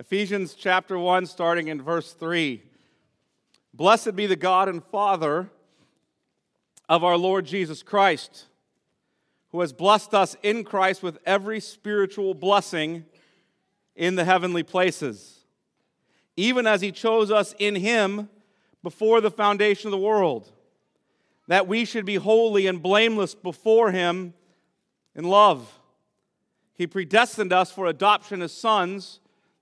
Ephesians chapter 1, starting in verse 3. Blessed be the God and Father of our Lord Jesus Christ, who has blessed us in Christ with every spiritual blessing in the heavenly places, even as he chose us in him before the foundation of the world, that we should be holy and blameless before him in love. He predestined us for adoption as sons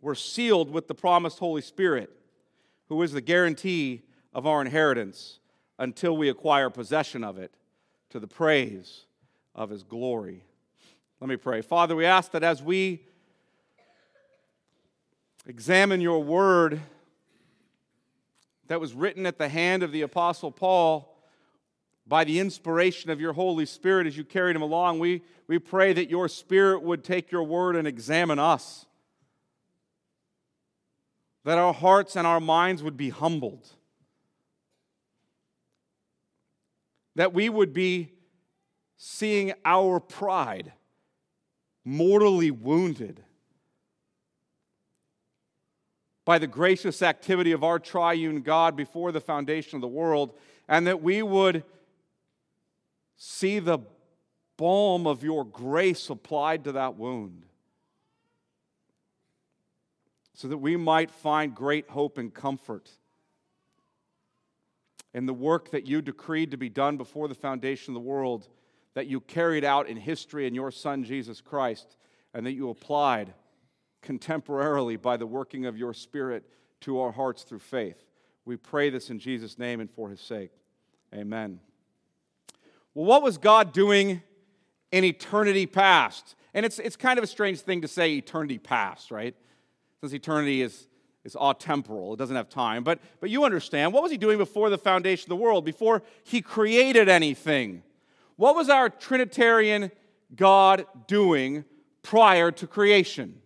were sealed with the promised Holy Spirit, who is the guarantee of our inheritance until we acquire possession of it to the praise of his glory. Let me pray. Father, we ask that as we examine your word that was written at the hand of the Apostle Paul, by the inspiration of your Holy Spirit as you carried him along, we, we pray that your Spirit would take your word and examine us. That our hearts and our minds would be humbled. That we would be seeing our pride mortally wounded by the gracious activity of our triune God before the foundation of the world, and that we would see the balm of your grace applied to that wound so that we might find great hope and comfort in the work that you decreed to be done before the foundation of the world, that you carried out in history in your Son, Jesus Christ, and that you applied contemporarily by the working of your Spirit to our hearts through faith. We pray this in Jesus' name and for his sake. Amen. Well, what was God doing in eternity past? And it's, it's kind of a strange thing to say eternity past, right? Since eternity is, is atemporal, it doesn't have time. But, but you understand, what was he doing before the foundation of the world, before he created anything? What was our Trinitarian God doing prior to creation?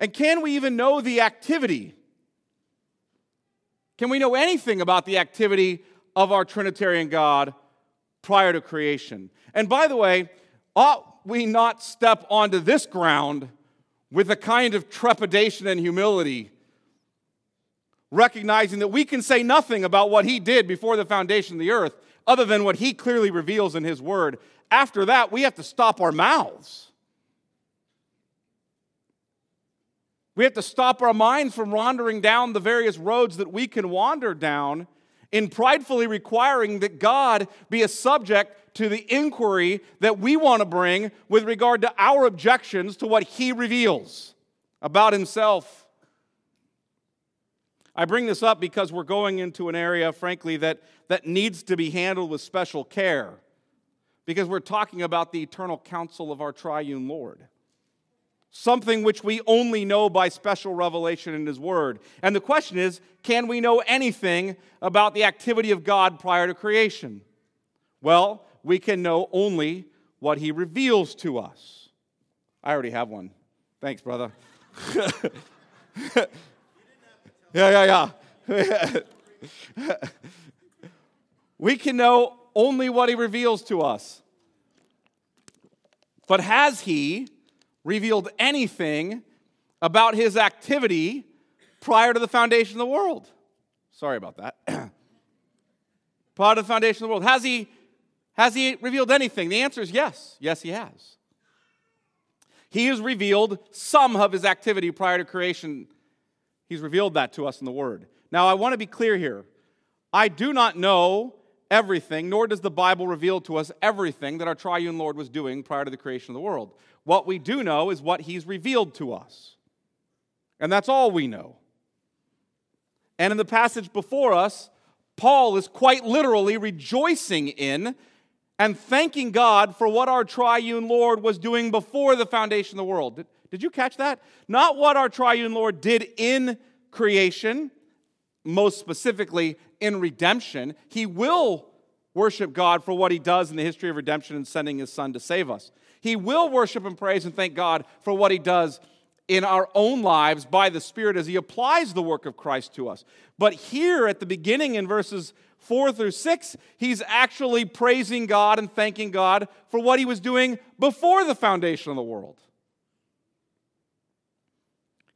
And can we even know the activity? Can we know anything about the activity of our Trinitarian God prior to creation. And by the way, ought we not step onto this ground with a kind of trepidation and humility, recognizing that we can say nothing about what He did before the foundation of the earth other than what He clearly reveals in His Word? After that, we have to stop our mouths. We have to stop our minds from wandering down the various roads that we can wander down in pridefully requiring that God be a subject to the inquiry that we want to bring with regard to our objections to what He reveals about Himself. I bring this up because we're going into an area, frankly, that, that needs to be handled with special care because we're talking about the eternal counsel of our triune Lord something which we only know by special revelation in His Word. And the question is can we know anything about the activity of God prior to creation? Well, we can know only what He reveals to us. I already have one. Thanks, brother. yeah, yeah, yeah. we can know only what He reveals to us. But has He revealed anything about his activity prior to the foundation of the world. Sorry about that. prior to the foundation of the world. Has he, has he revealed anything? The answer is yes. Yes, he has. He has revealed some of his activity prior to creation. He's revealed that to us in the Word. Now, I want to be clear here. I do not know everything, nor does the Bible reveal to us everything that our triune Lord was doing prior to the creation of the world. What we do know is what He's revealed to us. And that's all we know. And in the passage before us, Paul is quite literally rejoicing in and thanking God for what our triune Lord was doing before the foundation of the world. Did, did you catch that? Not what our triune Lord did in creation, most specifically in redemption. He will worship God for what he does in the history of redemption and sending his son to save us. He will worship and praise and thank God for what he does in our own lives by the Spirit as He applies the work of Christ to us. But here at the beginning in verses 4 through 6, He's actually praising God and thanking God for what He was doing before the foundation of the world.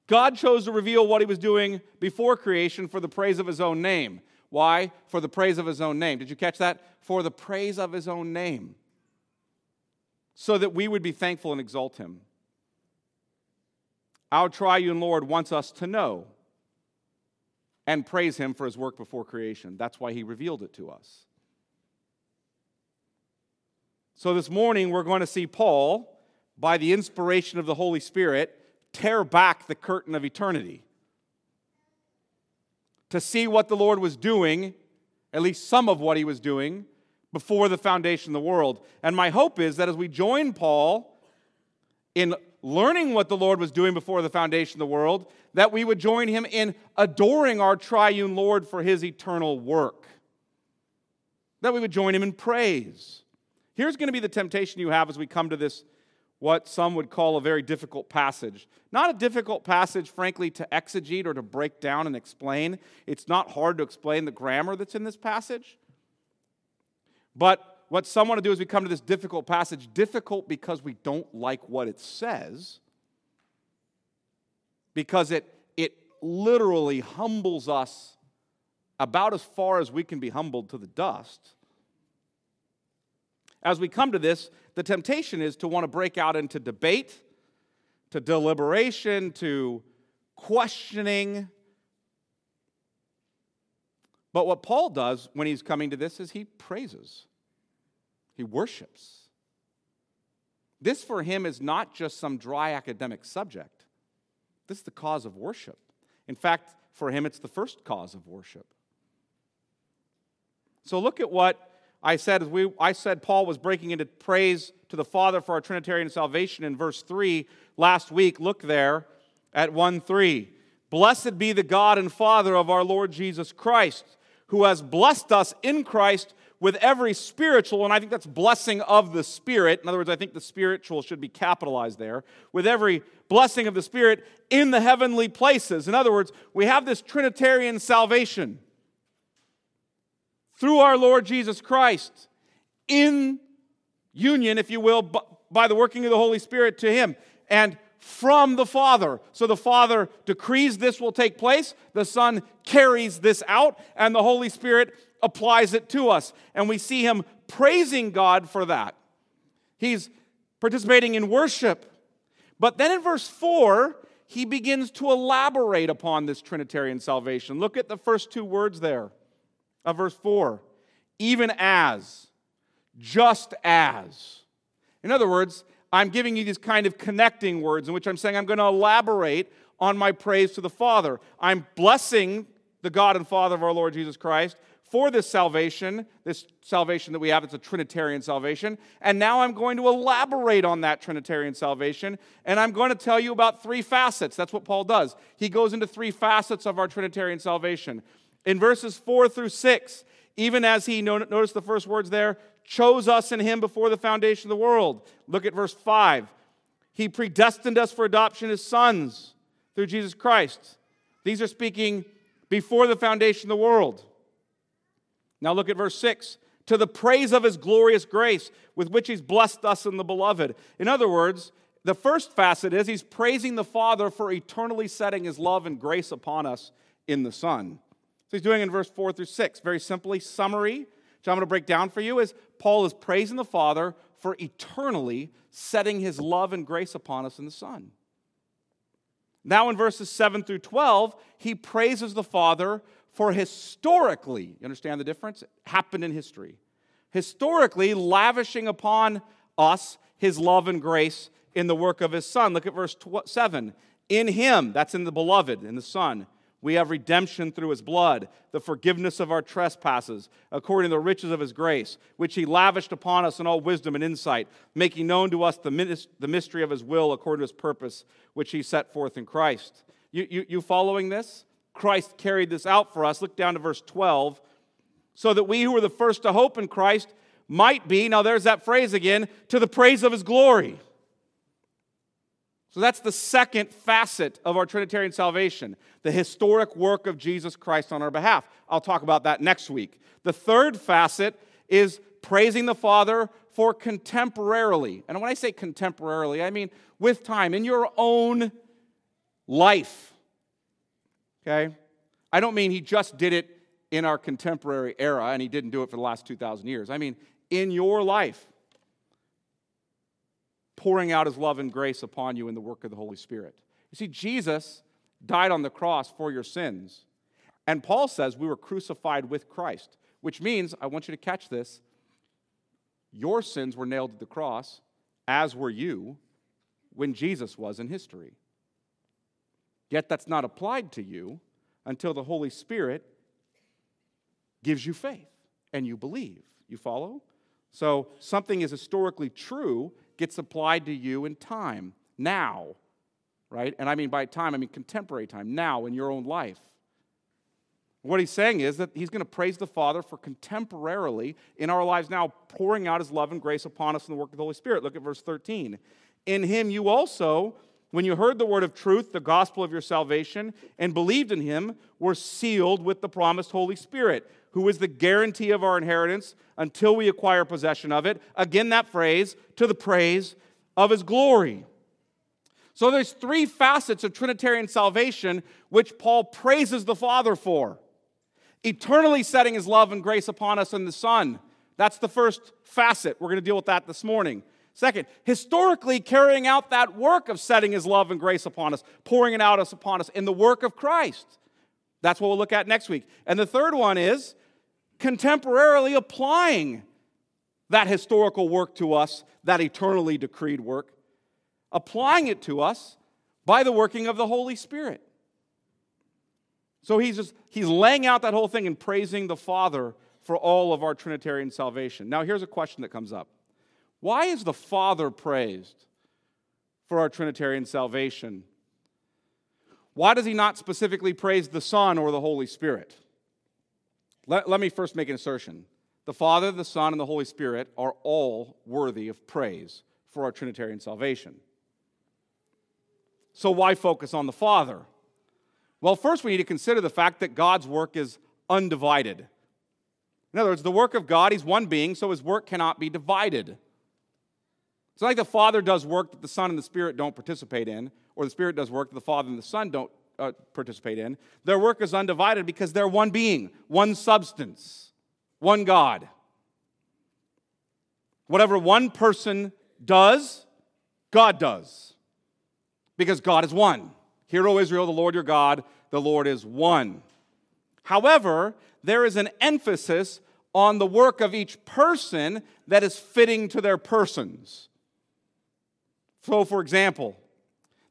God chose to reveal what He was doing before creation for the praise of His own name. Why? For the praise of His own name. Did you catch that? For the praise of His own name. So that we would be thankful and exalt Him. Our triune Lord wants us to know and praise Him for His work before creation. That's why He revealed it to us. So this morning, we're going to see Paul, by the inspiration of the Holy Spirit, tear back the curtain of eternity to see what the Lord was doing, at least some of what He was doing, before the foundation of the world. And my hope is that as we join Paul in learning what the Lord was doing before the foundation of the world, that we would join him in adoring our triune Lord for his eternal work. That we would join him in praise. Here's going to be the temptation you have as we come to this, what some would call a very difficult passage. Not a difficult passage, frankly, to exegete or to break down and explain. It's not hard to explain the grammar that's in this passage. But what some want to do is we come to this difficult passage, difficult because we don't like what it says, because it, it literally humbles us about as far as we can be humbled to the dust. As we come to this, the temptation is to want to break out into debate, to deliberation, to questioning. But what Paul does when he's coming to this is he praises. He worships. This for him is not just some dry academic subject. This is the cause of worship. In fact, for him, it's the first cause of worship. So look at what I said as we I said Paul was breaking into praise to the Father for our Trinitarian salvation in verse 3 last week. Look there at 1 3. Blessed be the God and Father of our Lord Jesus Christ, who has blessed us in Christ with every spiritual, and I think that's blessing of the Spirit. In other words, I think the spiritual should be capitalized there. With every blessing of the Spirit in the heavenly places. In other words, we have this Trinitarian salvation through our Lord Jesus Christ in union, if you will, by the working of the Holy Spirit to Him. And from the Father. So the Father decrees this will take place, the Son carries this out, and the Holy Spirit applies it to us. And we see him praising God for that. He's participating in worship. But then in verse 4, he begins to elaborate upon this Trinitarian salvation. Look at the first two words there of verse 4 even as, just as. In other words, I'm giving you these kind of connecting words in which I'm saying I'm going to elaborate on my praise to the Father. I'm blessing the God and Father of our Lord Jesus Christ for this salvation, this salvation that we have. It's a Trinitarian salvation. And now I'm going to elaborate on that Trinitarian salvation, and I'm going to tell you about three facets. That's what Paul does. He goes into three facets of our Trinitarian salvation. In verses four through six, even as he, notice the first words there, chose us in him before the foundation of the world. Look at verse 5. He predestined us for adoption as sons through Jesus Christ. These are speaking before the foundation of the world. Now look at verse 6 to the praise of his glorious grace with which he's blessed us in the beloved. In other words, the first facet is he's praising the Father for eternally setting his love and grace upon us in the Son. So he's doing in verse 4 through 6. Very simply, summary, which I'm going to break down for you, is Paul is praising the Father for eternally setting his love and grace upon us in the Son. Now, in verses 7 through 12, he praises the Father for historically, you understand the difference? It happened in history. Historically, lavishing upon us his love and grace in the work of his Son. Look at verse 7. In him, that's in the beloved, in the Son, we have redemption through his blood, the forgiveness of our trespasses, according to the riches of his grace, which he lavished upon us in all wisdom and insight, making known to us the, the mystery of his will according to his purpose, which he set forth in Christ. You, you, you following this? Christ carried this out for us. Look down to verse 12. So that we who were the first to hope in Christ might be, now there's that phrase again, to the praise of his glory. So that's the second facet of our Trinitarian salvation the historic work of Jesus Christ on our behalf. I'll talk about that next week. The third facet is praising the Father for contemporarily. And when I say contemporarily, I mean with time, in your own life. Okay? I don't mean he just did it in our contemporary era and he didn't do it for the last 2,000 years. I mean, in your life pouring out his love and grace upon you in the work of the Holy Spirit. You see, Jesus died on the cross for your sins. And Paul says we were crucified with Christ, which means, I want you to catch this, your sins were nailed to the cross, as were you, when Jesus was in history. Yet that's not applied to you until the Holy Spirit gives you faith and you believe. You follow? So something is historically true gets applied to you in time, now, right? And I mean by time, I mean contemporary time, now in your own life. What he's saying is that he's going to praise the Father for contemporarily in our lives now pouring out his love and grace upon us in the work of the Holy Spirit. Look at verse 13. In him you also, when you heard the word of truth, the gospel of your salvation, and believed in him, were sealed with the promised Holy Spirit who is the guarantee of our inheritance until we acquire possession of it. Again, that phrase, to the praise of his glory. So there's three facets of Trinitarian salvation which Paul praises the Father for. Eternally setting his love and grace upon us in the Son. That's the first facet. We're going to deal with that this morning. Second, historically carrying out that work of setting his love and grace upon us, pouring it out upon us in the work of Christ. That's what we'll look at next week. And the third one is contemporarily applying that historical work to us, that eternally decreed work, applying it to us by the working of the Holy Spirit. So he's just he's laying out that whole thing and praising the Father for all of our Trinitarian salvation. Now here's a question that comes up. Why is the Father praised for our Trinitarian salvation? Why does he not specifically praise the Son or the Holy Spirit? Let, let me first make an assertion. The Father, the Son, and the Holy Spirit are all worthy of praise for our Trinitarian salvation. So, why focus on the Father? Well, first, we need to consider the fact that God's work is undivided. In other words, the work of God, He's one being, so His work cannot be divided. It's like the Father does work that the Son and the Spirit don't participate in, or the Spirit does work that the Father and the Son don't uh, participate in. Their work is undivided because they're one being, one substance, one God. Whatever one person does, God does. Because God is one. Hear, O Israel, the Lord your God, the Lord is one. However, there is an emphasis on the work of each person that is fitting to their persons. So, for example,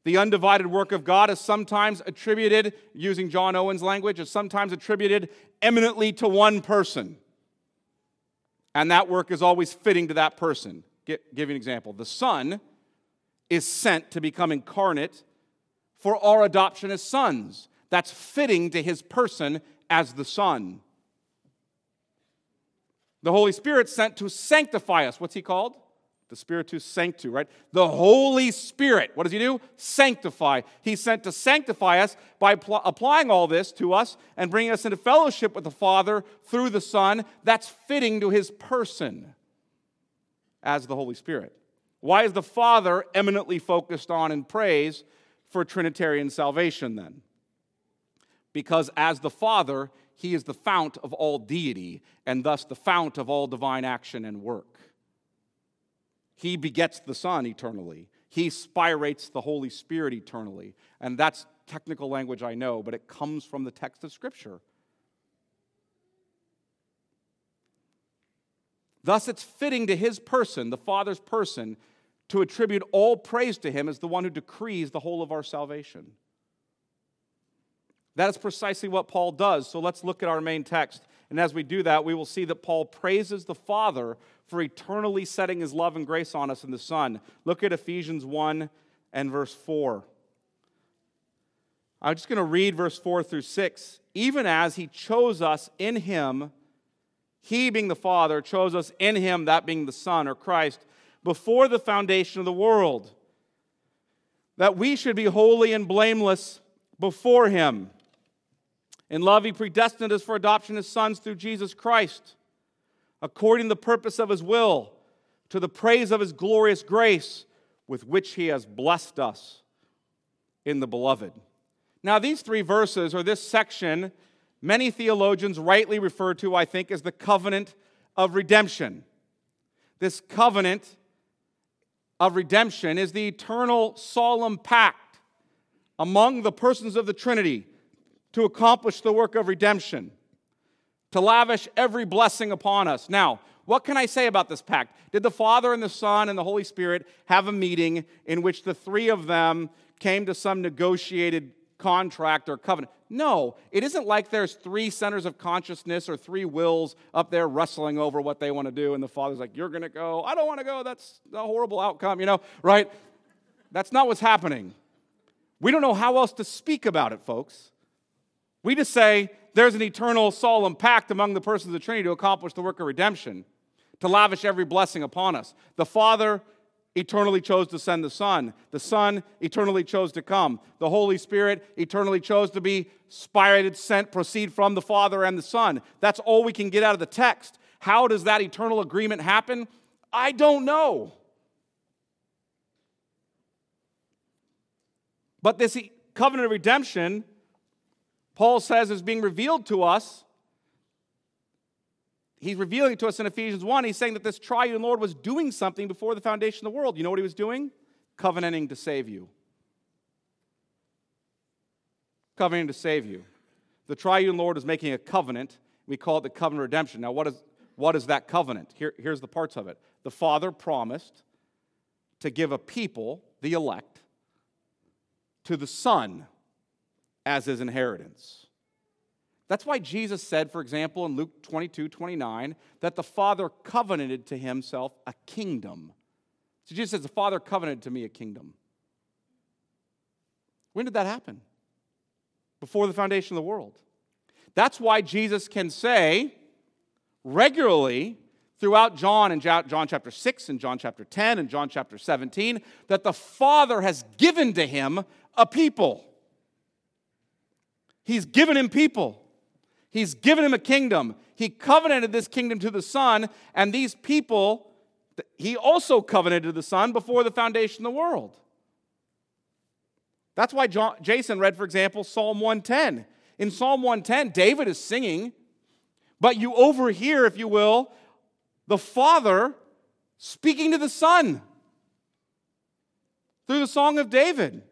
the undivided work of God is sometimes attributed, using John Owen's language, is sometimes attributed eminently to one person. And that work is always fitting to that person. Give you an example. The Son is sent to become incarnate for our adoption as sons. That's fitting to his person as the Son. The Holy Spirit sent to sanctify us. What's he called? The Spiritus Sanctu, right? The Holy Spirit. What does he do? Sanctify. He's sent to sanctify us by pl- applying all this to us and bringing us into fellowship with the Father through the Son. That's fitting to his person as the Holy Spirit. Why is the Father eminently focused on and praise for Trinitarian salvation then? Because as the Father, he is the fount of all deity and thus the fount of all divine action and work. He begets the Son eternally. He spirates the Holy Spirit eternally. And that's technical language, I know, but it comes from the text of Scripture. Thus, it's fitting to his person, the Father's person, to attribute all praise to him as the one who decrees the whole of our salvation. That is precisely what Paul does. So let's look at our main text. And as we do that, we will see that Paul praises the Father for eternally setting his love and grace on us in the Son. Look at Ephesians 1 and verse 4. I'm just going to read verse 4 through 6. Even as he chose us in him, he being the Father, chose us in him, that being the Son or Christ, before the foundation of the world, that we should be holy and blameless before him. In love, he predestined us for adoption as sons through Jesus Christ, according to the purpose of his will, to the praise of his glorious grace, with which he has blessed us in the beloved. Now, these three verses, or this section, many theologians rightly refer to, I think, as the covenant of redemption. This covenant of redemption is the eternal solemn pact among the persons of the Trinity to accomplish the work of redemption, to lavish every blessing upon us. Now, what can I say about this pact? Did the Father and the Son and the Holy Spirit have a meeting in which the three of them came to some negotiated contract or covenant? No, it isn't like there's three centers of consciousness or three wills up there wrestling over what they want to do, and the Father's like, You're going to go. I don't want to go. That's a horrible outcome, you know, right? That's not what's happening. We don't know how else to speak about it, folks. We just say there's an eternal solemn pact among the persons of the Trinity to accomplish the work of redemption, to lavish every blessing upon us. The Father eternally chose to send the Son. The Son eternally chose to come. The Holy Spirit eternally chose to be spirated, sent, proceed from the Father and the Son. That's all we can get out of the text. How does that eternal agreement happen? I don't know. But this covenant of redemption Paul says is being revealed to us. He's revealing it to us in Ephesians 1. He's saying that this triune Lord was doing something before the foundation of the world. You know what he was doing? Covenanting to save you. Covenanting to save you. The triune Lord is making a covenant. We call it the covenant of redemption. Now, what is, what is that covenant? Here, here's the parts of it. The Father promised to give a people, the elect, to the Son as his inheritance. That's why Jesus said, for example, in Luke 22 29, that the Father covenanted to himself a kingdom. So Jesus says, The Father covenanted to me a kingdom. When did that happen? Before the foundation of the world. That's why Jesus can say regularly throughout John and John chapter 6 and John chapter 10 and John chapter 17 that the Father has given to him a people. He's given him people. He's given him a kingdom. He covenanted this kingdom to the Son, and these people, he also covenanted the Son before the foundation of the world. That's why John, Jason read, for example, Psalm 110. In Psalm 110, David is singing, but you overhear, if you will, the Father speaking to the Son through the Song of David.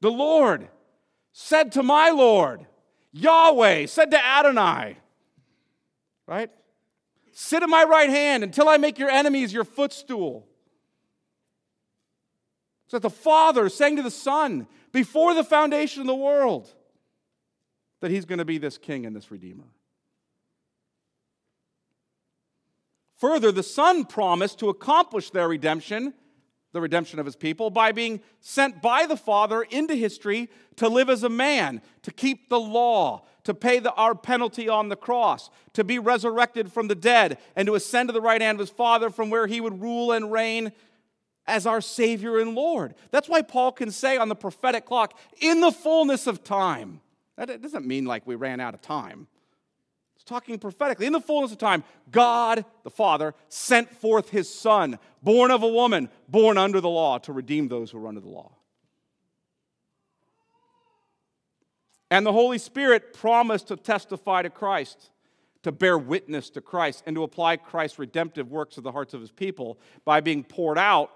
The Lord said to my Lord, Yahweh said to Adonai, right? Sit at my right hand until I make your enemies your footstool. So that the Father saying to the Son before the foundation of the world that he's going to be this king and this redeemer. Further, the Son promised to accomplish their redemption the redemption of his people by being sent by the Father into history to live as a man, to keep the law, to pay the, our penalty on the cross, to be resurrected from the dead, and to ascend to the right hand of his Father from where he would rule and reign as our Savior and Lord. That's why Paul can say on the prophetic clock, in the fullness of time. That doesn't mean like we ran out of time talking prophetically. In the fullness of time, God the Father sent forth his Son, born of a woman, born under the law, to redeem those who are under the law. And the Holy Spirit promised to testify to Christ, to bear witness to Christ and to apply Christ's redemptive works to the hearts of his people by being poured out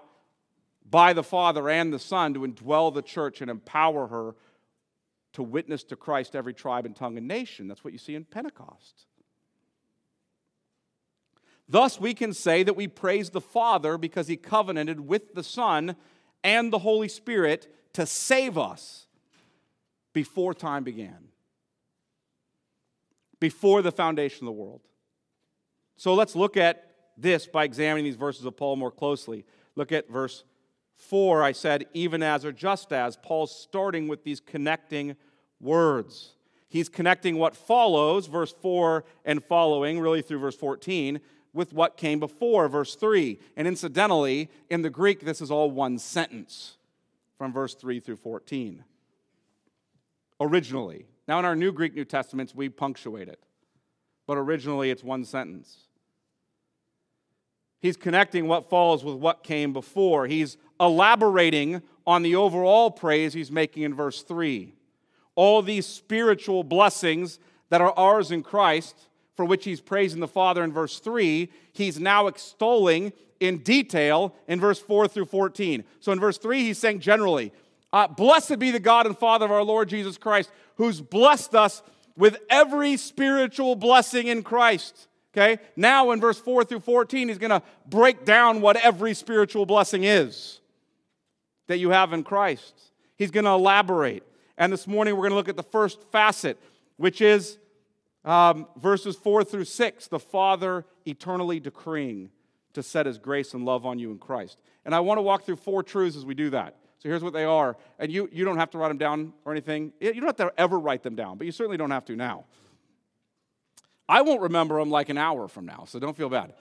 by the Father and the Son to indwell the church and empower her to witness to Christ every tribe and tongue and nation. That's what you see in Pentecost. Thus, we can say that we praise the Father because he covenanted with the Son and the Holy Spirit to save us before time began before the foundation of the world. So let's look at this by examining these verses of Paul more closely. Look at verse 4. I said, even as or just as. Paul's starting with these connecting words. He's connecting what follows, verse 4 and following, really through verse 14, with what came before, verse 3. And incidentally, in the Greek, this is all one sentence from verse 3 through 14. Originally, now, in our New Greek New Testaments, we punctuate it, but originally it's one sentence. He's connecting what follows with what came before. He's elaborating on the overall praise he's making in verse 3. All these spiritual blessings that are ours in Christ, for which he's praising the Father in verse 3, he's now extolling in detail in verse 4 through 14. So in verse 3, he's saying generally, uh, Blessed be the God and Father of our Lord Jesus Christ, who's blessed us with every spiritual blessing in Christ. Okay? Now, in verse 4 through 14, he's going to break down what every spiritual blessing is that you have in Christ. He's going to elaborate. And this morning, we're going to look at the first facet, which is um, verses 4 through 6 the Father eternally decreeing to set his grace and love on you in Christ. And I want to walk through four truths as we do that. So here's what they are. And you, you don't have to write them down or anything. You don't have to ever write them down, but you certainly don't have to now. I won't remember them like an hour from now, so don't feel bad.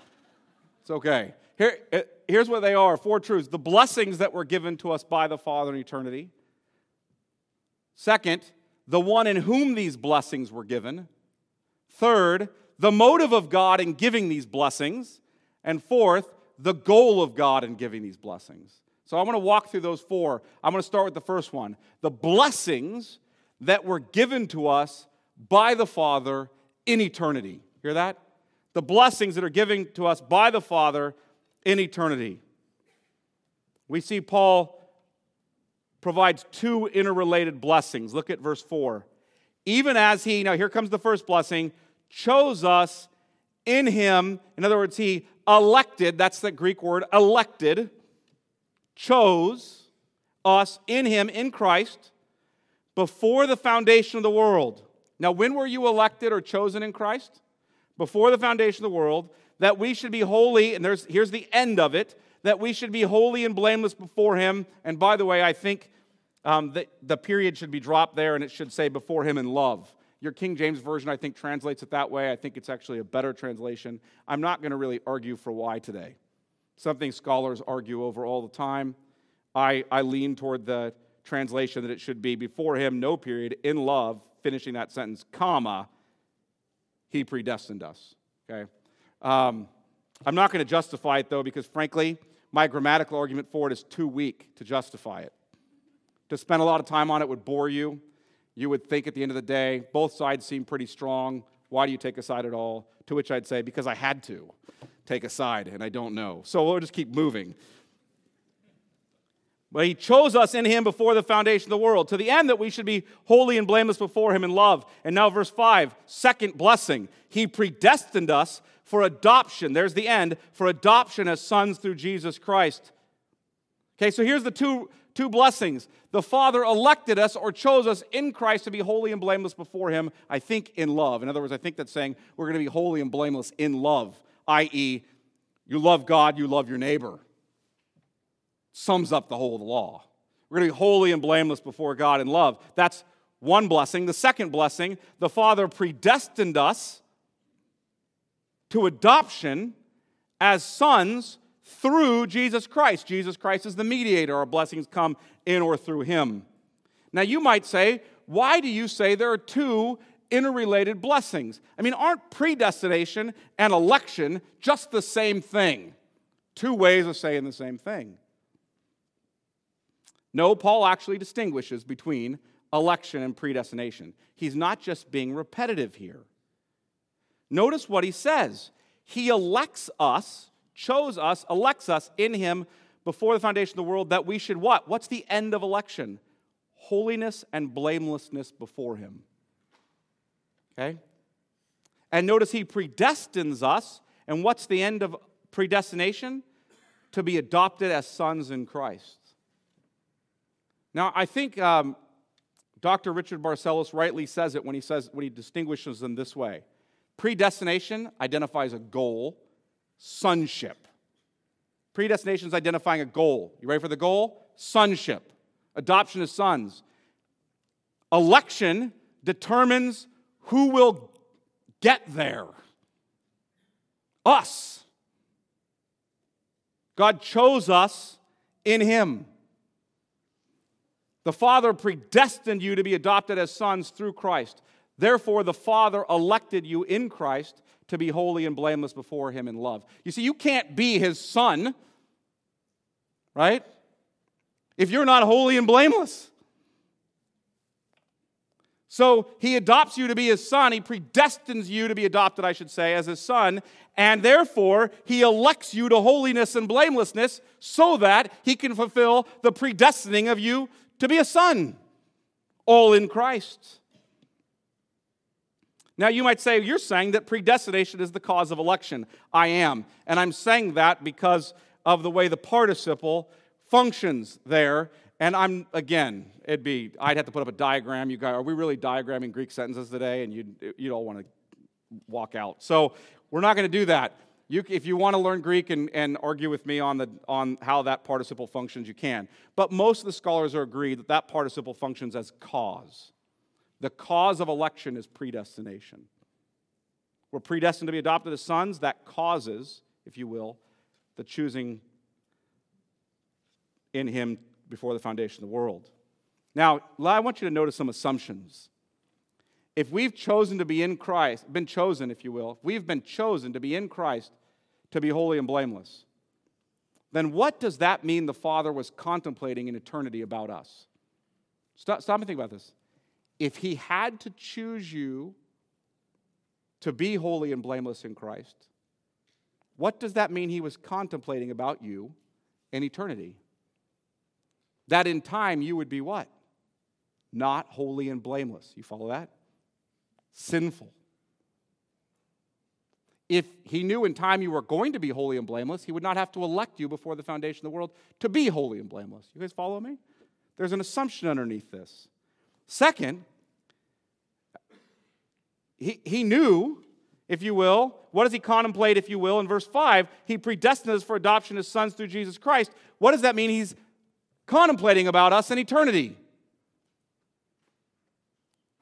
It's okay. Here, uh, here's what they are four truths the blessings that were given to us by the Father in eternity. Second, the one in whom these blessings were given. Third, the motive of God in giving these blessings. And fourth, the goal of God in giving these blessings. So I want to walk through those four. I'm going to start with the first one the blessings that were given to us by the Father in eternity. Hear that? The blessings that are given to us by the Father in eternity. We see Paul provides two interrelated blessings. Look at verse 4. Even as he, now here comes the first blessing, chose us in him. In other words, he elected, that's the Greek word, elected chose us in Him, in Christ, before the foundation of the world. Now, when were you elected or chosen in Christ? Before the foundation of the world, that we should be holy, and there's, here's the end of it, that we should be holy and blameless before Him. And by the way, I think um, the, the period should be dropped there and it should say before Him in love. Your King James Version, I think, translates it that way. I think it's actually a better translation. I'm not going to really argue for why today something scholars argue over all the time. I, I lean toward the translation that it should be before him, no period, in love, finishing that sentence, comma, he predestined us. Okay? Um, I'm not going to justify it though, because frankly, my grammatical argument for it is too weak to justify it. To spend a lot of time on it would bore you. You would think at the end of the day, both sides seem pretty strong. Why do you take a side at all? To which I'd say, because I had to take a side, and I don't know. So we'll just keep moving. But he chose us in him before the foundation of the world, to the end that we should be holy and blameless before him in love. And now, verse 5, second blessing. He predestined us for adoption. There's the end, for adoption as sons through Jesus Christ. Okay, so here's the two two blessings. The Father elected us or chose us in Christ to be holy and blameless before Him, I think in love. In other words, I think that's saying we're going to be holy and blameless in love, i.e., you love God, you love your neighbor. Sums up the whole of the law. We're going to be holy and blameless before God in love. That's one blessing. The second blessing, the Father predestined us to adoption as sons through Jesus Christ. Jesus Christ is the mediator. Our blessings come in or through him. Now, you might say, why do you say there are two interrelated blessings? I mean, aren't predestination and election just the same thing? Two ways of saying the same thing. No, Paul actually distinguishes between election and predestination. He's not just being repetitive here. Notice what he says. He elects us, chose us, elects us in him before the foundation of the world that we should what? What's the end of election? Holiness and blamelessness before him. Okay? And notice he predestines us. And what's the end of predestination? To be adopted as sons in Christ. Now, I think um, Dr. Richard Barcellos rightly says it when he says when he distinguishes them this way. Predestination identifies a goal, sonship. Predestination is identifying a goal. You ready for the goal? Sonship. Adoption as sons. Election determines who will get there. Us. God chose us in Him. The Father predestined you to be adopted as sons through Christ. Therefore, the Father elected you in Christ to be holy and blameless before Him in love. You see, you can't be His son, right? If you're not holy and blameless. So he adopts you to be his son. He predestines you to be adopted, I should say, as his son. And therefore, he elects you to holiness and blamelessness so that he can fulfill the predestining of you to be a son, all in Christ. Now, you might say, You're saying that predestination is the cause of election. I am. And I'm saying that because of the way the participle functions there. And I'm, again, it'd be, I'd have to put up a diagram. You guys, are we really diagramming Greek sentences today? And you'd, you'd all want to walk out. So we're not going to do that. You, if you want to learn Greek and, and argue with me on, the, on how that participle functions, you can. But most of the scholars are agreed that that participle functions as cause. The cause of election is predestination. We're predestined to be adopted as sons. That causes, if you will, the choosing in Him before the foundation of the world. Now, I want you to notice some assumptions if we've chosen to be in Christ, been chosen, if you will, if we've been chosen to be in Christ, to be holy and blameless, then what does that mean the Father was contemplating in eternity about us? Stop, stop and think about this. If He had to choose you to be holy and blameless in Christ, what does that mean He was contemplating about you in eternity? That in time you would be what? Not holy and blameless. You follow that? Sinful. If he knew in time you were going to be holy and blameless, he would not have to elect you before the foundation of the world to be holy and blameless. You guys follow me? There's an assumption underneath this. Second, he, he knew, if you will, what does he contemplate, if you will? In verse 5, he predestined us for adoption as sons through Jesus Christ. What does that mean? He's contemplating about us in eternity.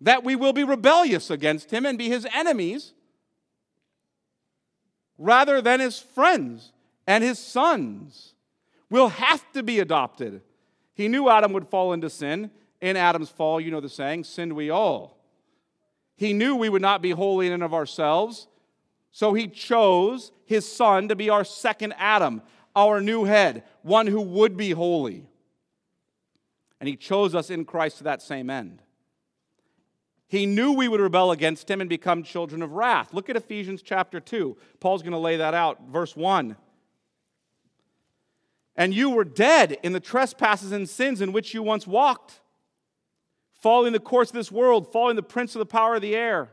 That we will be rebellious against him and be his enemies rather than his friends and his sons. We'll have to be adopted. He knew Adam would fall into sin. In Adam's fall, you know the saying, sinned we all. He knew we would not be holy in and of ourselves, so he chose his son to be our second Adam, our new head, one who would be holy. And he chose us in Christ to that same end. He knew we would rebel against him and become children of wrath. Look at Ephesians chapter 2. Paul's going to lay that out. Verse 1. And you were dead in the trespasses and sins in which you once walked, following the course of this world, following the prince of the power of the air,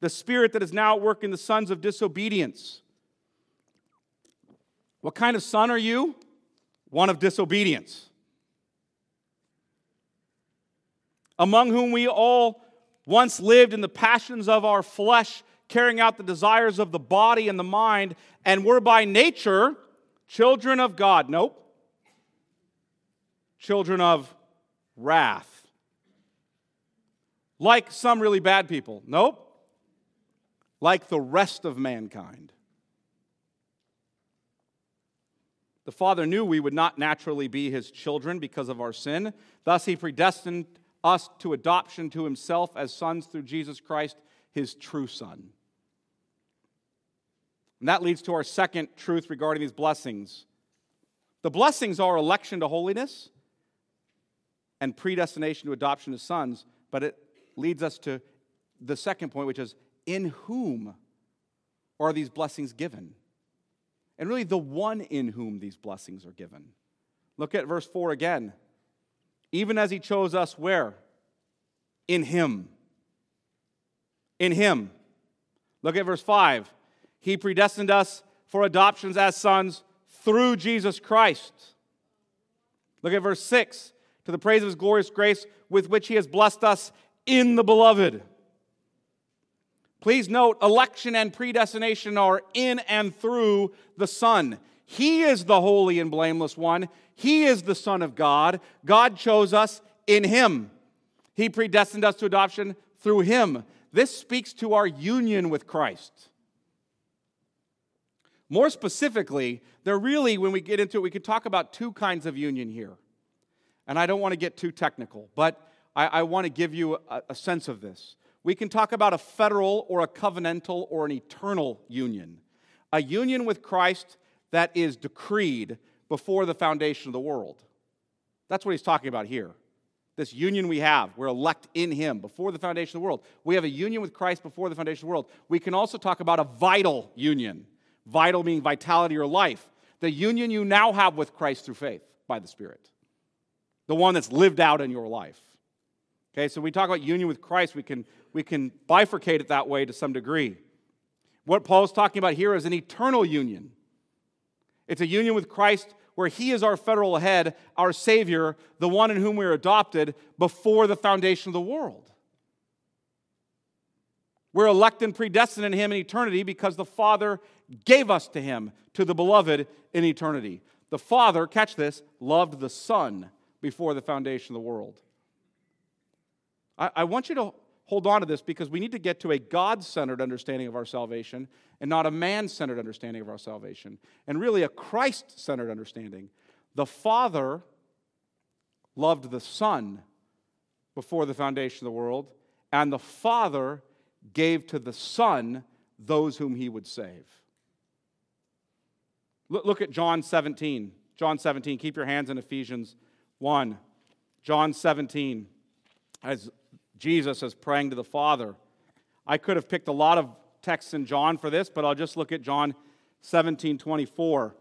the spirit that is now at work in the sons of disobedience. What kind of son are you? One of disobedience. Among whom we all once lived in the passions of our flesh, carrying out the desires of the body and the mind, and were by nature children of God. Nope. Children of wrath. Like some really bad people. Nope. Like the rest of mankind. The Father knew we would not naturally be his children because of our sin. Thus, he predestined us to adoption to himself as sons through Jesus Christ, his true Son. And that leads to our second truth regarding these blessings. The blessings are election to holiness and predestination to adoption as sons, but it leads us to the second point, which is in whom are these blessings given? And really, the one in whom these blessings are given. Look at verse 4 again. Even as he chose us where? In him. In him. Look at verse 5. He predestined us for adoptions as sons through Jesus Christ. Look at verse 6. To the praise of his glorious grace with which he has blessed us in the beloved. Please note, election and predestination are in and through the Son. He is the holy and blameless one. He is the Son of God. God chose us in Him. He predestined us to adoption through Him. This speaks to our union with Christ. More specifically, there really, when we get into it, we could talk about two kinds of union here. And I don't want to get too technical, but I, I want to give you a, a sense of this. We can talk about a federal or a covenantal or an eternal union. A union with Christ that is decreed before the foundation of the world. That's what he's talking about here. This union we have, we're elect in him before the foundation of the world. We have a union with Christ before the foundation of the world. We can also talk about a vital union. Vital meaning vitality or life. The union you now have with Christ through faith by the Spirit. The one that's lived out in your life. Okay, so we talk about union with Christ, we can, we can bifurcate it that way to some degree. What Paul's talking about here is an eternal union. It's a union with Christ where he is our federal head, our Savior, the one in whom we are adopted before the foundation of the world. We're elected and predestined in him in eternity because the Father gave us to him, to the beloved in eternity. The Father, catch this, loved the Son before the foundation of the world. I, I want you to hold on to this because we need to get to a God centered understanding of our salvation and not a man centered understanding of our salvation, and really a Christ centered understanding. The Father loved the Son before the foundation of the world, and the Father gave to the Son those whom he would save. Look at John 17. John 17. Keep your hands in Ephesians 1. John 17. As Jesus is praying to the Father. I could have picked a lot of texts in John for this, but I'll just look at John 17 24.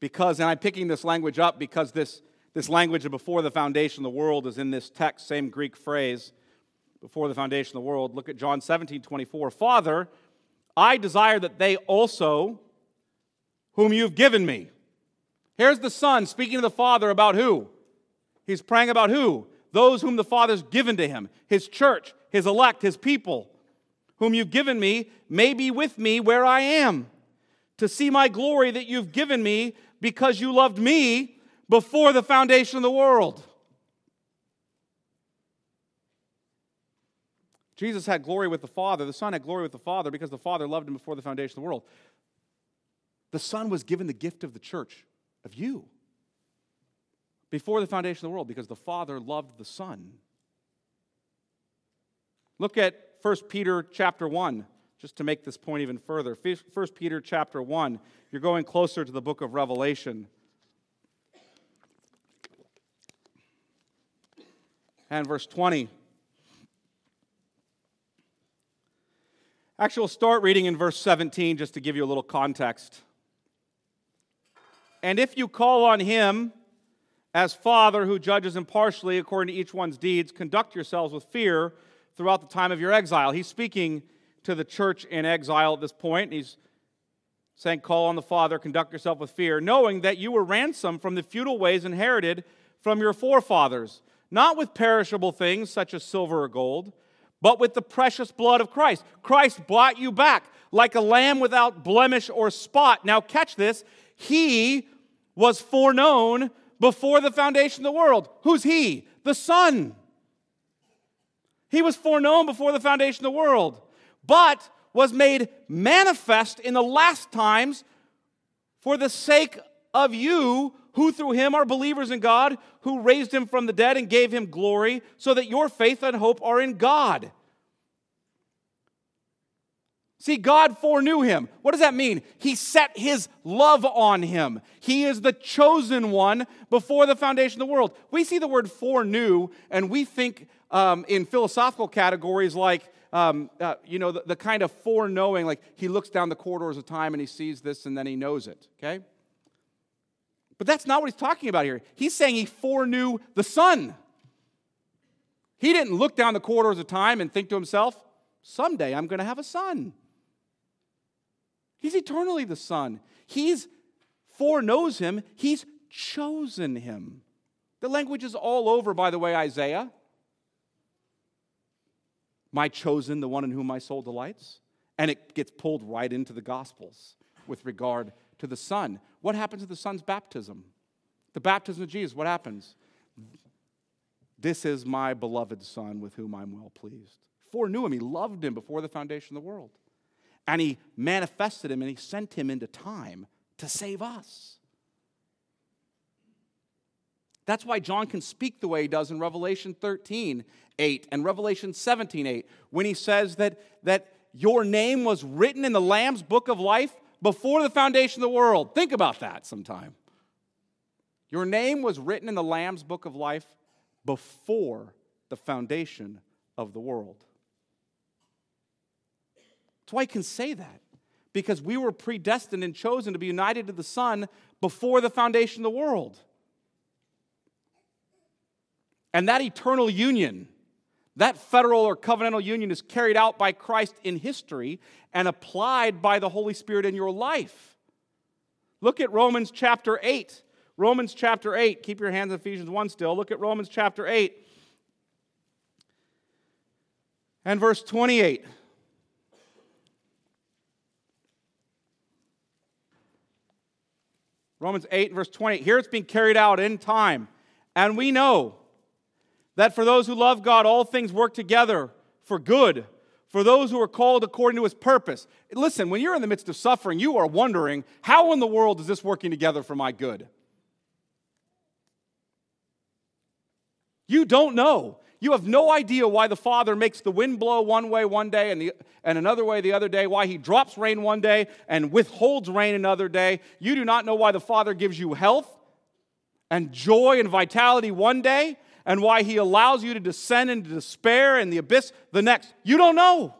Because, and I'm picking this language up because this, this language of before the foundation of the world is in this text, same Greek phrase, before the foundation of the world. Look at John 17 24. Father, I desire that they also, whom you've given me. Here's the Son speaking to the Father about who? He's praying about who? Those whom the Father's given to him, his church, his elect, his people, whom you've given me, may be with me where I am, to see my glory that you've given me because you loved me before the foundation of the world. Jesus had glory with the Father. The Son had glory with the Father because the Father loved him before the foundation of the world. The Son was given the gift of the church, of you before the foundation of the world because the Father loved the Son. Look at 1 Peter chapter 1, just to make this point even further. 1 Peter chapter 1, you're going closer to the book of Revelation. And verse 20. Actually, we'll start reading in verse 17 just to give you a little context. And if you call on him, as Father who judges impartially according to each one's deeds, conduct yourselves with fear throughout the time of your exile. He's speaking to the church in exile at this point. He's saying, Call on the Father, conduct yourself with fear, knowing that you were ransomed from the futile ways inherited from your forefathers, not with perishable things such as silver or gold, but with the precious blood of Christ. Christ bought you back like a lamb without blemish or spot. Now, catch this. He was foreknown before the foundation of the world. Who's he? The Son. He was foreknown before the foundation of the world, but was made manifest in the last times for the sake of you who through him are believers in God, who raised him from the dead and gave him glory, so that your faith and hope are in God. See, God foreknew him. What does that mean? He set his love on him. He is the chosen one before the foundation of the world. We see the word foreknew, and we think um, in philosophical categories like um, uh, you know, the, the kind of foreknowing, like he looks down the corridors of time and he sees this and then he knows it, okay? But that's not what he's talking about here. He's saying he foreknew the Son. He didn't look down the corridors of time and think to himself, someday I'm going to have a son. He's eternally the Son. He's foreknows him, he's chosen him. The language is all over, by the way, Isaiah. My chosen, the one in whom my soul delights. And it gets pulled right into the Gospels with regard to the Son. What happens at the Son's baptism? The baptism of Jesus, what happens? This is my beloved Son with whom I'm well pleased. Foreknew him, he loved him before the foundation of the world. And he manifested him and he sent him into time to save us. That's why John can speak the way he does in Revelation 13, 8 and Revelation 17, 8, when he says that, that your name was written in the Lamb's book of life before the foundation of the world. Think about that sometime. Your name was written in the Lamb's book of life before the foundation of the world. That's why I can say that, because we were predestined and chosen to be united to the Son before the foundation of the world. And that eternal union, that federal or covenantal union is carried out by Christ in history and applied by the Holy Spirit in your life. Look at Romans chapter 8. Romans chapter 8. Keep your hands in Ephesians 1 still. Look at Romans chapter 8 and verse 28. Romans 8, verse 20. Here it's being carried out in time. And we know that for those who love God, all things work together for good, for those who are called according to his purpose. Listen, when you're in the midst of suffering, you are wondering, how in the world is this working together for my good? You don't know. You have no idea why the Father makes the wind blow one way one day and, the, and another way the other day, why He drops rain one day and withholds rain another day. You do not know why the Father gives you health and joy and vitality one day and why he allows you to descend into despair and the abyss the next. You don't know.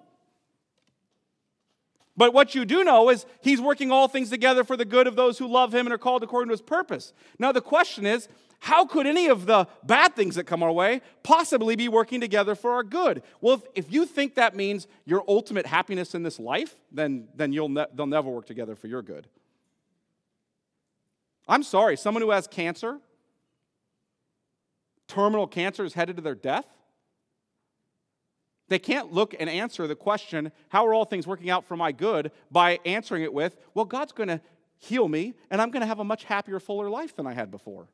But what you do know is he's working all things together for the good of those who love him and are called according to his purpose. Now, the question is how could any of the bad things that come our way possibly be working together for our good? Well, if, if you think that means your ultimate happiness in this life, then, then you'll ne- they'll never work together for your good. I'm sorry, someone who has cancer, terminal cancer is headed to their death? They can't look and answer the question, How are all things working out for my good? by answering it with, Well, God's going to heal me, and I'm going to have a much happier, fuller life than I had before.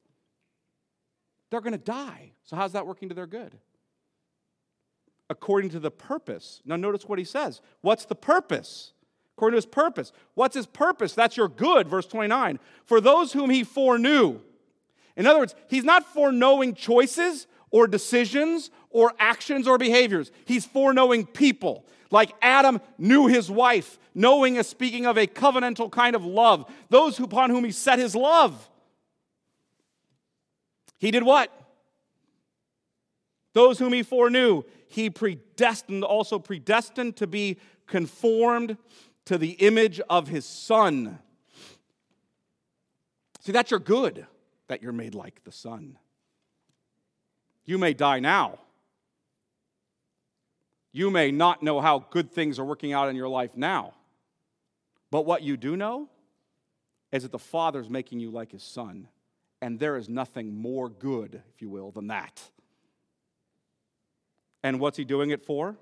They're going to die. So, how's that working to their good? According to the purpose. Now, notice what he says. What's the purpose? According to his purpose. What's his purpose? That's your good, verse 29. For those whom he foreknew, in other words, he's not foreknowing choices or decisions or actions or behaviors. He's foreknowing people. Like Adam knew his wife, knowing is speaking of a covenantal kind of love, those upon whom he set his love. He did what? Those whom he foreknew, he predestined, also predestined to be conformed to the image of his son. See, that's your good that you're made like the Son. You may die now. You may not know how good things are working out in your life now. But what you do know is that the Father's making you like His Son. And there is nothing more good, if you will, than that. And what's He doing it for?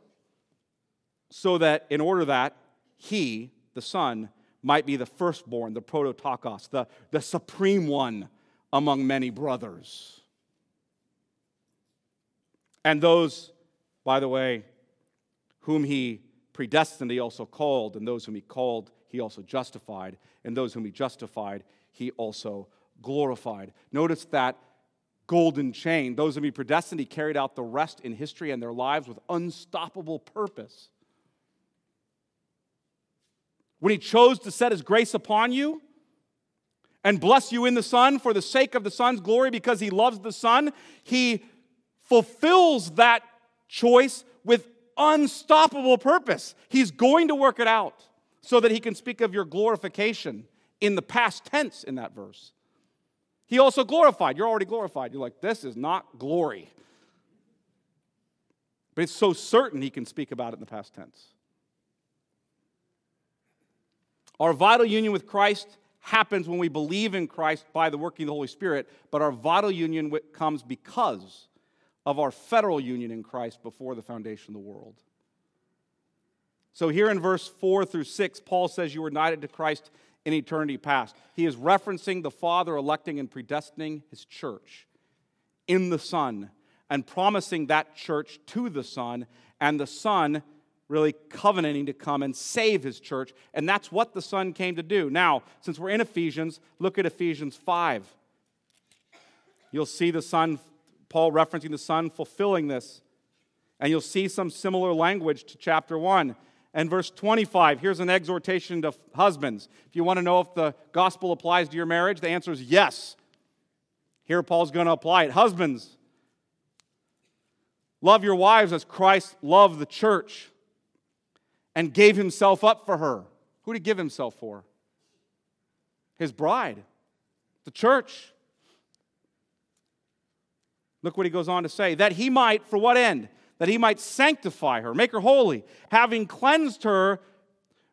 So that in order that He, the Son, might be the firstborn, the prototokos, the, the supreme one among many brothers. And those, by the way, whom he predestined, he also called, and those whom he called, he also justified, and those whom he justified, he also glorified. Notice that golden chain. Those whom he predestined, he carried out the rest in history and their lives with unstoppable purpose. When he chose to set his grace upon you, and bless you in the Son for the sake of the Son's glory because he loves the Son, he fulfills that choice with unstoppable purpose. He's going to work it out so that he can speak of your glorification in the past tense in that verse. He also glorified. You're already glorified. You're like, this is not glory. But it's so certain he can speak about it in the past tense. Our vital union with Christ happens when we believe in Christ by the working of the Holy Spirit, but our vital union comes because of our federal union in Christ before the foundation of the world. So, here in verse 4 through 6, Paul says, You were united to Christ in eternity past. He is referencing the Father electing and predestining his church in the Son and promising that church to the Son, and the Son really covenanting to come and save his church. And that's what the Son came to do. Now, since we're in Ephesians, look at Ephesians 5. You'll see the Son, Paul referencing the Son fulfilling this. And you'll see some similar language to chapter 1. And verse 25, here's an exhortation to husbands. If you want to know if the gospel applies to your marriage, the answer is yes. Here, Paul's going to apply it. Husbands, love your wives as Christ loved the church and gave himself up for her. Who did he give himself for? His bride, the church. Look what he goes on to say that he might, for what end? That he might sanctify her, make her holy, having cleansed her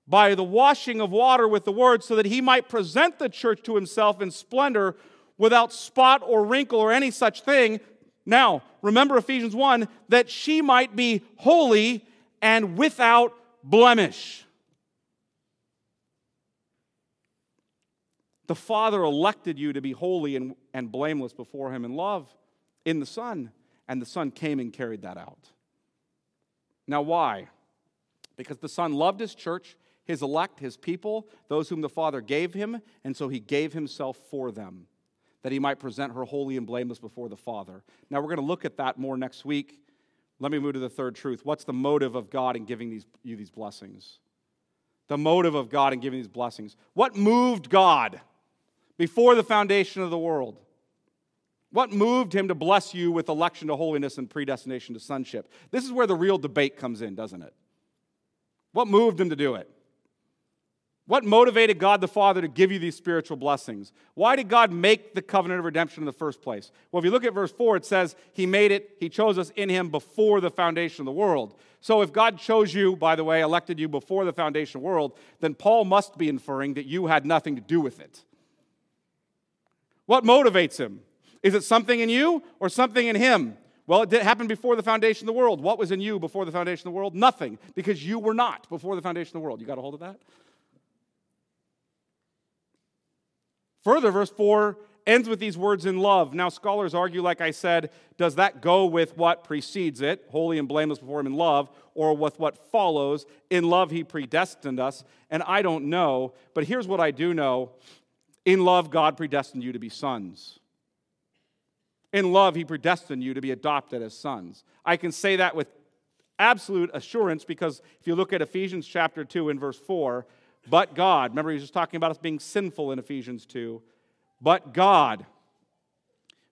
by the washing of water with the word, so that he might present the church to himself in splendor without spot or wrinkle or any such thing. Now, remember Ephesians 1 that she might be holy and without blemish. The Father elected you to be holy and, and blameless before Him in love in the Son, and the Son came and carried that out. Now, why? Because the Son loved His church, His elect, His people, those whom the Father gave Him, and so He gave Himself for them, that He might present her holy and blameless before the Father. Now, we're going to look at that more next week let me move to the third truth. What's the motive of God in giving these, you these blessings? The motive of God in giving these blessings. What moved God before the foundation of the world? What moved him to bless you with election to holiness and predestination to sonship? This is where the real debate comes in, doesn't it? What moved him to do it? What motivated God the Father to give you these spiritual blessings? Why did God make the covenant of redemption in the first place? Well, if you look at verse 4, it says, He made it, He chose us in Him before the foundation of the world. So if God chose you, by the way, elected you before the foundation of the world, then Paul must be inferring that you had nothing to do with it. What motivates Him? Is it something in you or something in Him? Well, it did happen before the foundation of the world. What was in you before the foundation of the world? Nothing, because you were not before the foundation of the world. You got a hold of that? Further, verse 4 ends with these words in love. Now, scholars argue, like I said, does that go with what precedes it, holy and blameless before him in love, or with what follows? In love, he predestined us. And I don't know, but here's what I do know in love, God predestined you to be sons. In love, he predestined you to be adopted as sons. I can say that with absolute assurance because if you look at Ephesians chapter 2 and verse 4, but God, remember he was just talking about us being sinful in Ephesians 2. But God,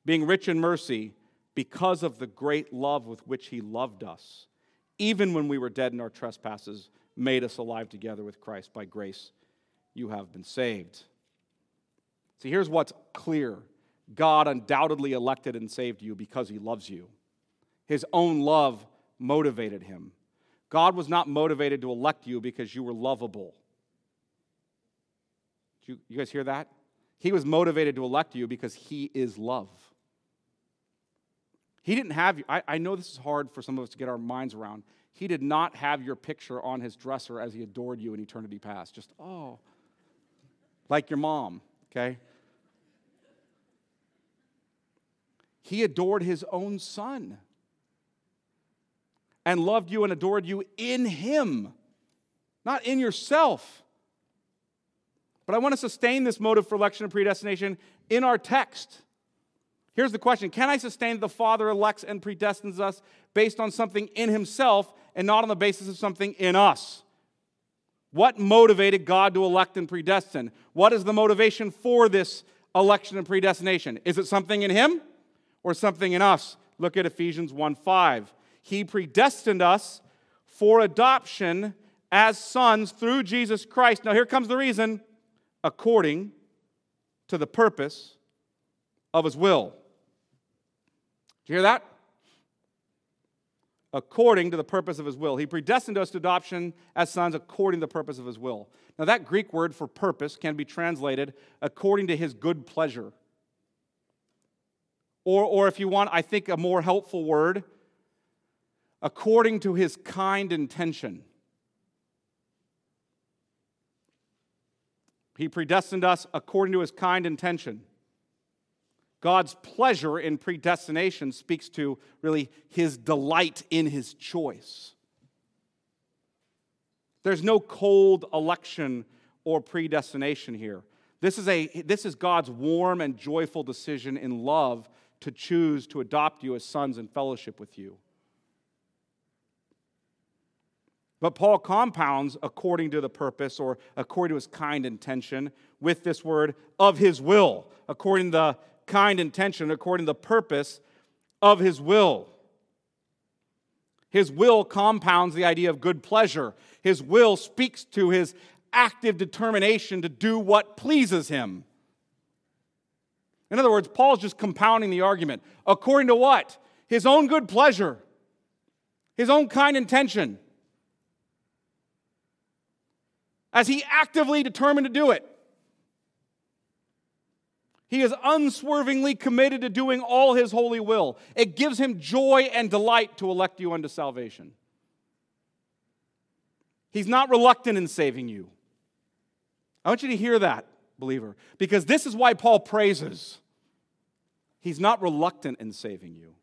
being rich in mercy, because of the great love with which he loved us, even when we were dead in our trespasses, made us alive together with Christ. By grace, you have been saved. See, here's what's clear God undoubtedly elected and saved you because he loves you. His own love motivated him. God was not motivated to elect you because you were lovable. You, you guys hear that? He was motivated to elect you because he is love. He didn't have you. I, I know this is hard for some of us to get our minds around. He did not have your picture on his dresser as he adored you in eternity past. Just, oh, like your mom, okay? He adored his own son and loved you and adored you in him, not in yourself. But I want to sustain this motive for election and predestination in our text. Here's the question Can I sustain the Father elects and predestines us based on something in Himself and not on the basis of something in us? What motivated God to elect and predestine? What is the motivation for this election and predestination? Is it something in Him or something in us? Look at Ephesians 1 5. He predestined us for adoption as sons through Jesus Christ. Now, here comes the reason according to the purpose of his will. Do you hear that? According to the purpose of his will. He predestined us to adoption as sons according to the purpose of his will. Now, that Greek word for purpose can be translated according to his good pleasure. Or, or if you want, I think a more helpful word, according to his kind intention. He predestined us according to his kind intention. God's pleasure in predestination speaks to really his delight in his choice. There's no cold election or predestination here. This is, a, this is God's warm and joyful decision in love to choose to adopt you as sons in fellowship with you. But Paul compounds according to the purpose or according to his kind intention with this word of his will, according to the kind intention, according to the purpose of his will. His will compounds the idea of good pleasure. His will speaks to his active determination to do what pleases him. In other words, Paul's just compounding the argument. According to what? His own good pleasure, his own kind intention. As he actively determined to do it. He is unswervingly committed to doing all his holy will. It gives him joy and delight to elect you unto salvation. He's not reluctant in saving you. I want you to hear that, believer, because this is why Paul praises. He's not reluctant in saving you.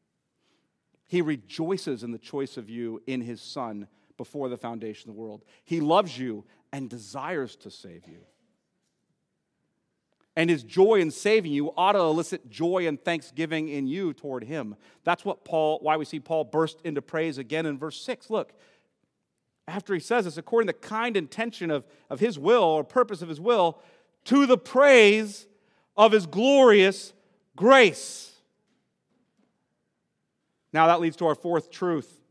He rejoices in the choice of you in his Son before the foundation of the world. He loves you and desires to save you and his joy in saving you ought to elicit joy and thanksgiving in you toward him. That's what Paul, why we see Paul burst into praise again in verse 6. Look, after he says this, according to the kind intention of, of his will or purpose of his will, to the praise of his glorious grace. Now that leads to our fourth truth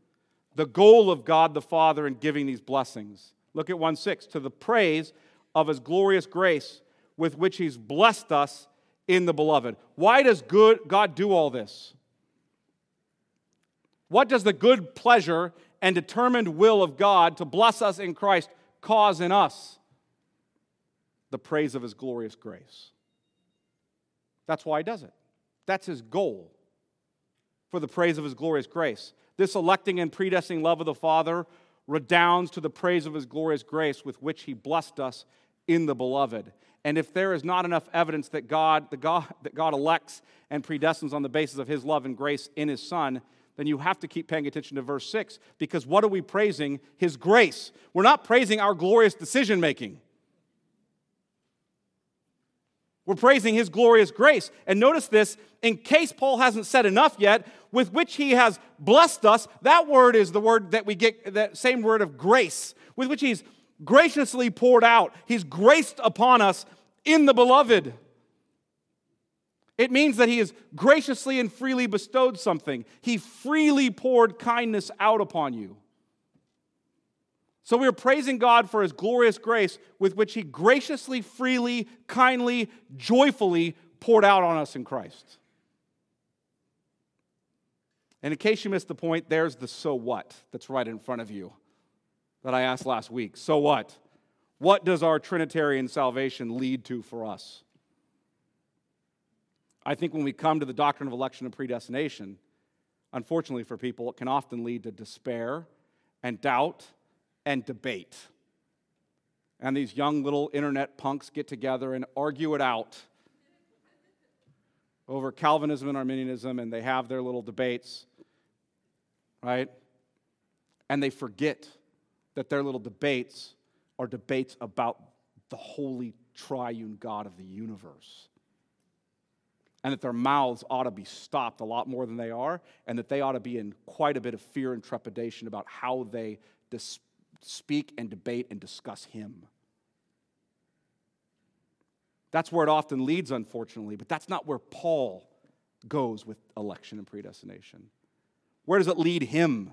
the goal of God the Father in giving these blessings. Look at 1 6. To the praise of his glorious grace with which He's blessed us in the beloved. Why does good, God do all this? What does the good pleasure and determined will of God to bless us in Christ cause in us? The praise of His glorious grace. That's why He does it. That's His goal for the praise of His glorious grace. This electing and predestining love of the Father redounds to the praise of His glorious grace with which He blessed us in the beloved. And if there is not enough evidence that God, the God, that God elects and predestines on the basis of his love and grace in his Son, then you have to keep paying attention to verse 6 because what are we praising? His grace. We're not praising our glorious decision making. We're praising his glorious grace. And notice this, in case Paul hasn't said enough yet, with which he has blessed us. That word is the word that we get, that same word of grace, with which he's graciously poured out. He's graced upon us in the beloved. It means that He has graciously and freely bestowed something. He freely poured kindness out upon you. So we are praising God for His glorious grace with which He graciously, freely, kindly, joyfully poured out on us in Christ. And in case you missed the point, there's the so what that's right in front of you that I asked last week. So what? What does our Trinitarian salvation lead to for us? I think when we come to the doctrine of election and predestination, unfortunately for people, it can often lead to despair and doubt and debate. And these young little internet punks get together and argue it out over Calvinism and Arminianism, and they have their little debates, right? And they forget that their little debates are debates about the holy triune God of the universe. And that their mouths ought to be stopped a lot more than they are, and that they ought to be in quite a bit of fear and trepidation about how they dis- speak and debate and discuss Him. That's where it often leads, unfortunately, but that's not where Paul goes with election and predestination. Where does it lead him?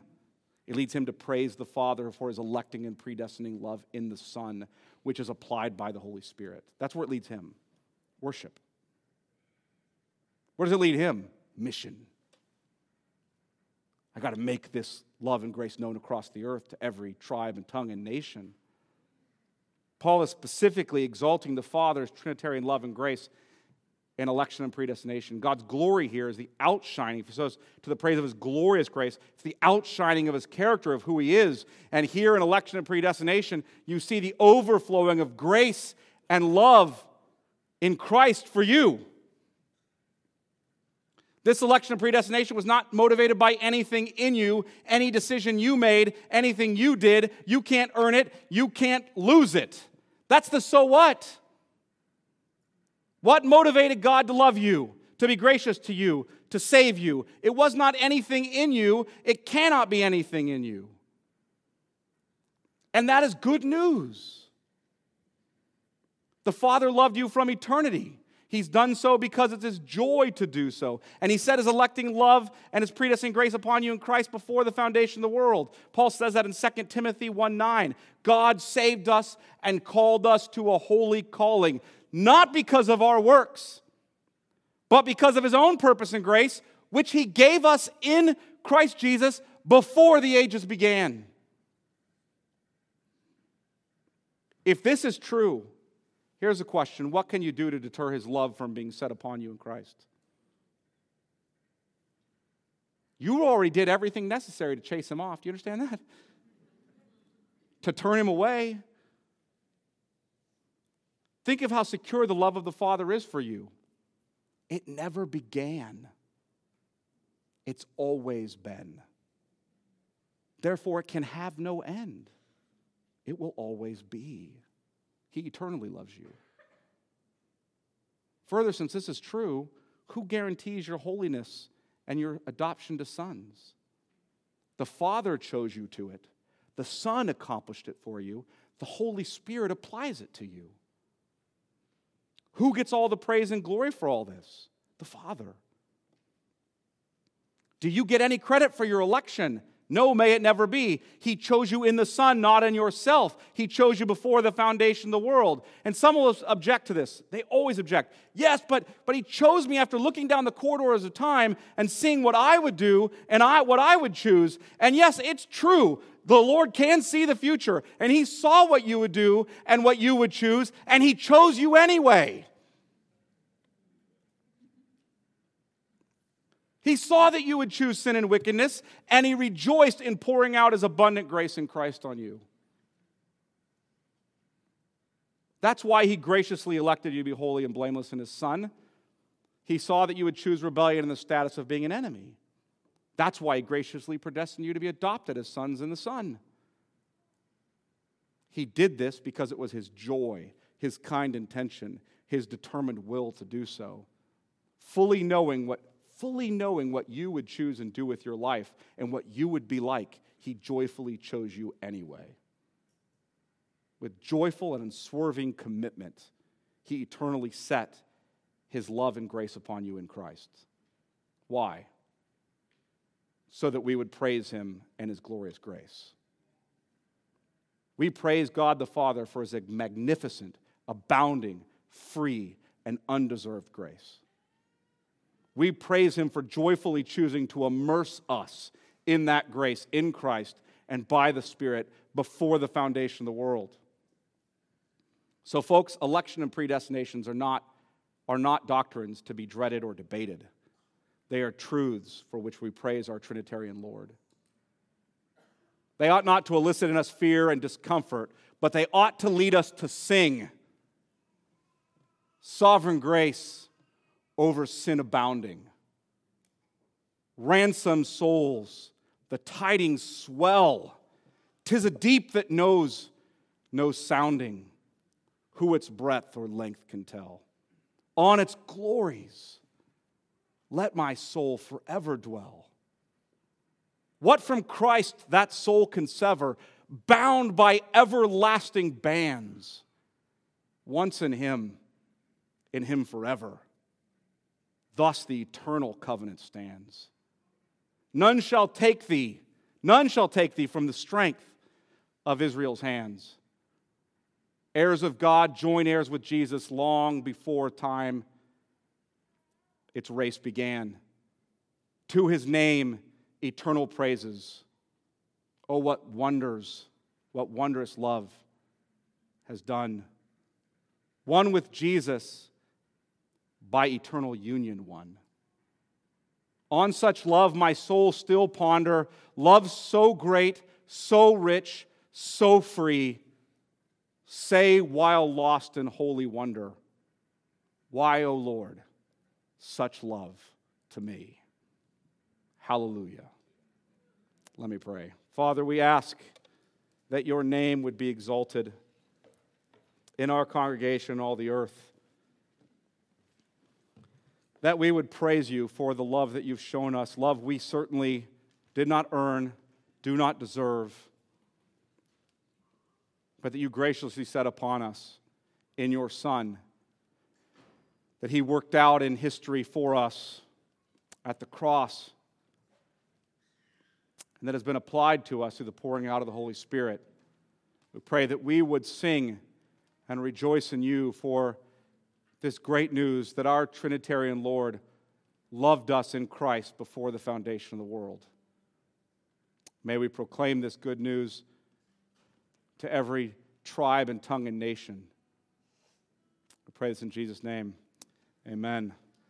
It leads him to praise the Father for his electing and predestining love in the Son, which is applied by the Holy Spirit. That's where it leads him worship. Where does it lead him? Mission. I got to make this love and grace known across the earth to every tribe and tongue and nation. Paul is specifically exalting the Father's Trinitarian love and grace and election and predestination. God's glory here is the outshining, so to the praise of his glorious grace, it's the outshining of his character, of who he is. And here in election and predestination, you see the overflowing of grace and love in Christ for you. This election of predestination was not motivated by anything in you, any decision you made, anything you did. You can't earn it, you can't lose it. That's the so what. What motivated God to love you, to be gracious to you, to save you? It was not anything in you, it cannot be anything in you. And that is good news. The Father loved you from eternity. He's done so because it's his joy to do so. And he set his electing love and his predestined grace upon you in Christ before the foundation of the world. Paul says that in 2 Timothy 1 9. God saved us and called us to a holy calling, not because of our works, but because of his own purpose and grace, which he gave us in Christ Jesus before the ages began. If this is true, here's a question What can you do to deter his love from being set upon you in Christ? You already did everything necessary to chase him off. Do you understand that? To turn him away, Think of how secure the love of the Father is for you. It never began, it's always been. Therefore, it can have no end. It will always be. He eternally loves you. Further, since this is true, who guarantees your holiness and your adoption to sons? The Father chose you to it, the Son accomplished it for you, the Holy Spirit applies it to you. Who gets all the praise and glory for all this? The Father. Do you get any credit for your election? No, may it never be. He chose you in the Son, not in yourself. He chose you before the foundation of the world. And some will object to this. They always object. Yes, but, but He chose me after looking down the corridors of time and seeing what I would do and I, what I would choose. And yes, it's true. The Lord can see the future, and He saw what you would do and what you would choose, and He chose you anyway. He saw that you would choose sin and wickedness, and he rejoiced in pouring out his abundant grace in Christ on you. That's why he graciously elected you to be holy and blameless in his Son. He saw that you would choose rebellion in the status of being an enemy. That's why he graciously predestined you to be adopted as sons in the Son. He did this because it was his joy, his kind intention, his determined will to do so, fully knowing what fully knowing what you would choose and do with your life and what you would be like, he joyfully chose you anyway. With joyful and unswerving commitment, he eternally set his love and grace upon you in Christ. Why? So that we would praise him and his glorious grace. We praise God the Father for his magnificent, abounding, free, and undeserved grace. We praise Him for joyfully choosing to immerse us in that grace in Christ and by the Spirit before the foundation of the world. So, folks, election and predestinations are not, are not doctrines to be dreaded or debated. They are truths for which we praise our Trinitarian Lord. They ought not to elicit in us fear and discomfort, but they ought to lead us to sing. Sovereign grace over sin abounding. Ransom souls, the tidings swell. Tis a deep that knows no sounding, who its breadth or length can tell. On its glories, let my soul forever dwell. What from Christ that soul can sever, bound by everlasting bands? Once in Him, in Him forever. Thus the eternal covenant stands. None shall take thee, None shall take thee from the strength of Israel's hands. Heirs of God, join heirs with Jesus long before time its race began. To his name, eternal praises. Oh, what wonders, what wondrous love has done. One with Jesus by eternal union, one. On such love, my soul still ponder. Love so great, so rich, so free. Say, while lost in holy wonder, Why, O Lord, such love to me? Hallelujah. Let me pray. Father, we ask that your name would be exalted in our congregation, all the earth that we would praise you for the love that you've shown us, love we certainly did not earn, do not deserve, but that you graciously set upon us in your Son, that he worked out in history for us at the cross, and that has been applied to us through the pouring out of the Holy Spirit. We pray that we would sing and rejoice in you for this great news that our Trinitarian Lord loved us in Christ before the foundation of the world. May we proclaim this good news to every tribe and tongue and nation. We pray this in Jesus' name. Amen.